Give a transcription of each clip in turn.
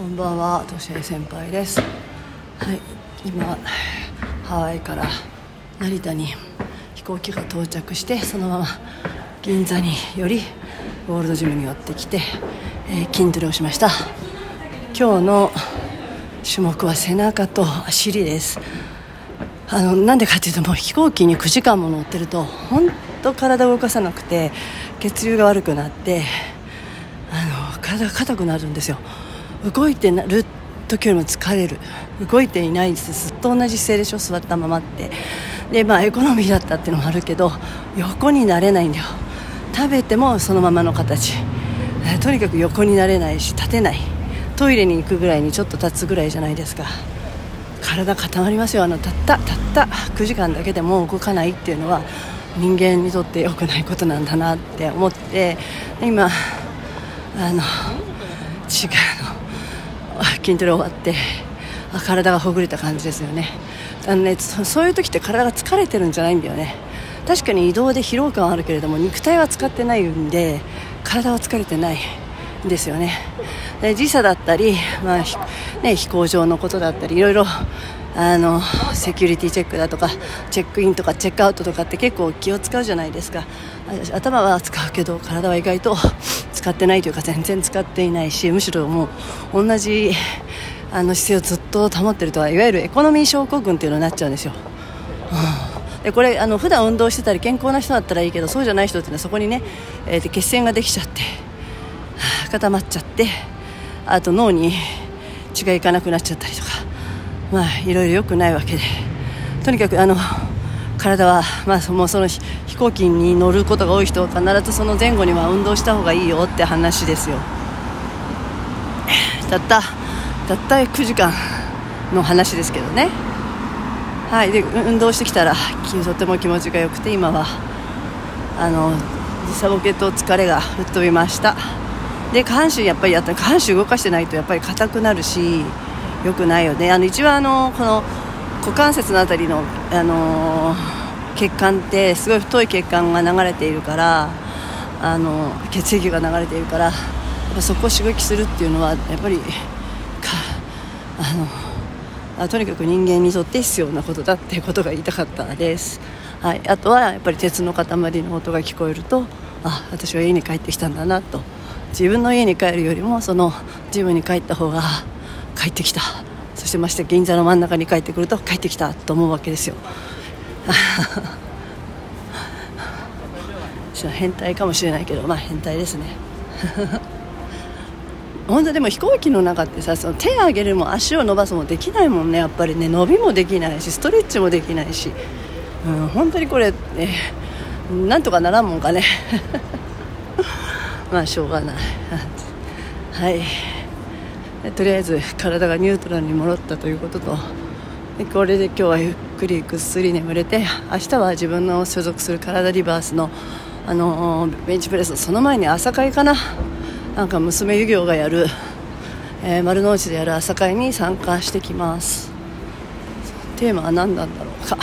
こんばんは、としえ先輩です。はい、今ハワイから成田に飛行機が到着してそのまま銀座によりゴールドジムに寄ってきて、えー、筋トレをしました。今日の種目は背中と尻です。あのなんでかっていうともう飛行機に9時間も乗ってると本当体を動かさなくて血流が悪くなってあの体が硬くなるんですよ。動いてる時よりも疲れる。動いていないんです。ずっと同じ姿勢でしょ？座ったままって。でまあエコノミーだったっていうのもあるけど横になれないんだよ。食べてもそのままの形。とにかく横になれないし立てない。トイレに行くぐらいにちょっと立つぐらいじゃないですか。体固まりますよ。あのたったたった。9時間だけでも動かないっていうのは人間にとって良くないことなんだなって思って今あの違うの。筋トレ終わってあ体がほぐれた感じですよね。あのねそういう時って体が疲れてるんじゃないんだよね。確かに移動で疲労感はあるけれども肉体は使ってないんで体は疲れてないんですよね。で時差だったり、まあね、飛行場のことだったりいろいろあのセキュリティチェックだとかチェックインとかチェックアウトとかって結構気を使うじゃないですか。頭は使うけど体は意外と使ってないというか全然使っていないしむしろもう同じあの姿勢をずっと保ってるとはいわゆるエコノミー症候群っていうのになっちゃうんですよ。でこれあの普段運動してたり健康な人だったらいいけどそうじゃない人っていうのはそこにね、えー、血栓ができちゃって固まっちゃってあと脳に血がいかなくなっちゃったりとかまあいろいろ良くないわけでとにかくあの体は、まあ、もうその行機に乗ることが多い人は必ずその前後には運動した方がいいよって話ですよ。たったたった9時間の話ですけどね。はい。で運動してきたらとても気持ちが良くて今はあの時差ボケと疲れが吹っ飛びました。で下半身やっぱりやった下半身動かしてないとやっぱり硬くなるし良くないよね。あの一番あのこの股関節の辺りの、あのー、血管ってすごい太い血管が流れているからあの血液が流れているからやっぱそこを刺激するっていうのはやっぱりあのあとにかく人間にとって必要なことだっていうことが言いたかったです、はい、あとはやっぱり鉄の塊の音が聞こえるとあ私は家に帰ってきたんだなと。自分の家に帰るよりもそのジムに帰った方が帰ってきた。そしてまして銀座の真ん中に帰ってくると帰ってきたと思うわけですよ。変態かもしれないけどまあ変態ですね。本当でも飛行機の中ってさその手を上げるも足を伸ばすもできないもんね。やっぱりね伸びもできないしストレッチもできないし、うん、本当にこれ、ね、なんとかならんもんかね。まあしょうがない。はい。とりあえず体がニュートラルに戻ったということとこれで今日はゆっくりぐっすり眠れて明日は自分の所属する体リバースのあのベンチプレスその前に朝会かな。なんか娘湯業がやる、えー、丸の内でやる朝会に参加してきます。テーマは何なんだろうか。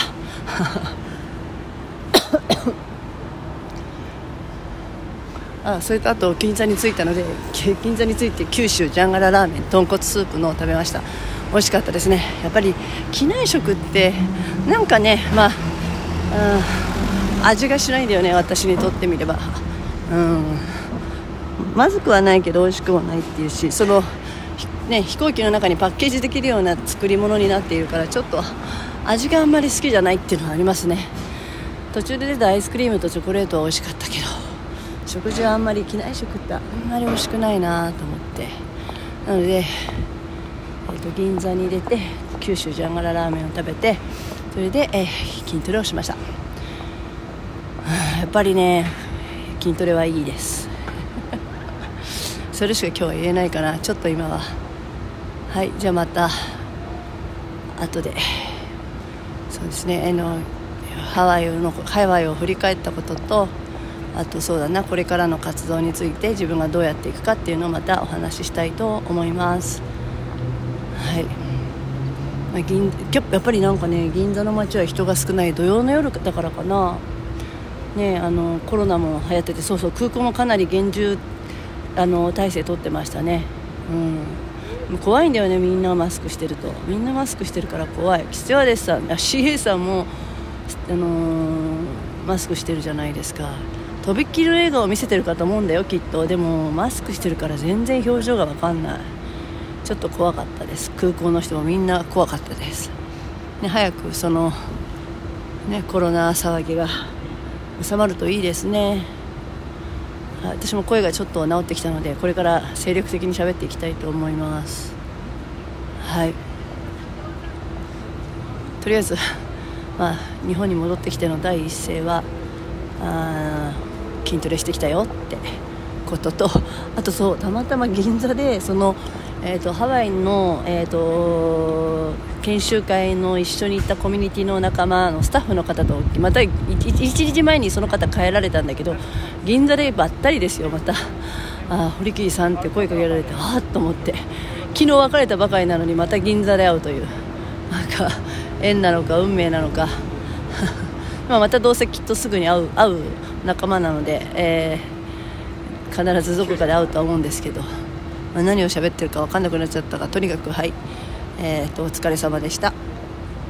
あそれとあと銀座に着いたので銀座に着いて九州ジャンガララーメン豚骨スープのを食べました。美味しかったですね。やっぱり機内食ってなんかねまあ、うん、味がしないんだよね私にとってみれば。うん。まずくはないけど美味しくもないっていうしその、ね、飛行機の中にパッケージできるような作り物になっているからちょっと味があんまり好きじゃないっていうのはありますね。途中で出たアイスクリームとチョコレートは美味しかったけど。食事はあんまり機内食ってあんまり美味しくないなと思って。なので、えー、と銀座に出て九州ジャンガララーメンを食べてそれで、えー、筋トレをしました。やっぱりね筋トレはいいです。それしか今日は言えないかな。ちょっと今は。はいじゃあまた後で。そうですねあのハワイのハワイを振り返ったこととあとそうだなこれからの活動について自分がどうやっていくかっていうのをまたお話ししたいと思います。はい、まあ、銀やっぱりなんかね銀座の街は人が少ない土曜の夜だからかな。ねあのコロナも流行っててそうそう空港もかなり厳重あの体制取ってましたね。うん。怖いんだよねみんなマスクしてると。みんなマスクしてるから怖い。スチュワーデスさん CA さんも、あのー、マスクしてるじゃないですか。とびっきりの笑顔を見せてるかと思うんだよきっと。でもマスクしてるから全然表情が分かんない。ちょっと怖かったです。空港の人もみんな怖かったです、ね、早くその、ね、コロナ騒ぎが収まるといいですね。私も声がちょっと治ってきたのでこれから精力的に喋っていきたいと思います。はい。とりあえず、まあ、日本に戻ってきての第一声はあ筋トレしてきたよってこととあとそうたまたま銀座でその、えーと、ハワイの、えーと、研修会の一緒に行ったコミュニティの仲間のスタッフの方とまた1日前にその方帰られたんだけど銀座でばったりですよまた。あ堀切さんって声かけられてああと思って。昨日別れたばかりなのにまた銀座で会うという。なんか縁なのか運命なのか。まあまたどうせきっとすぐに会う会う仲間なので、えー、必ずどこかで会うとは思うんですけど、まあ、何を喋ってるか分かんなくなっちゃったがとにかくはい、えーと、お疲れ様でした。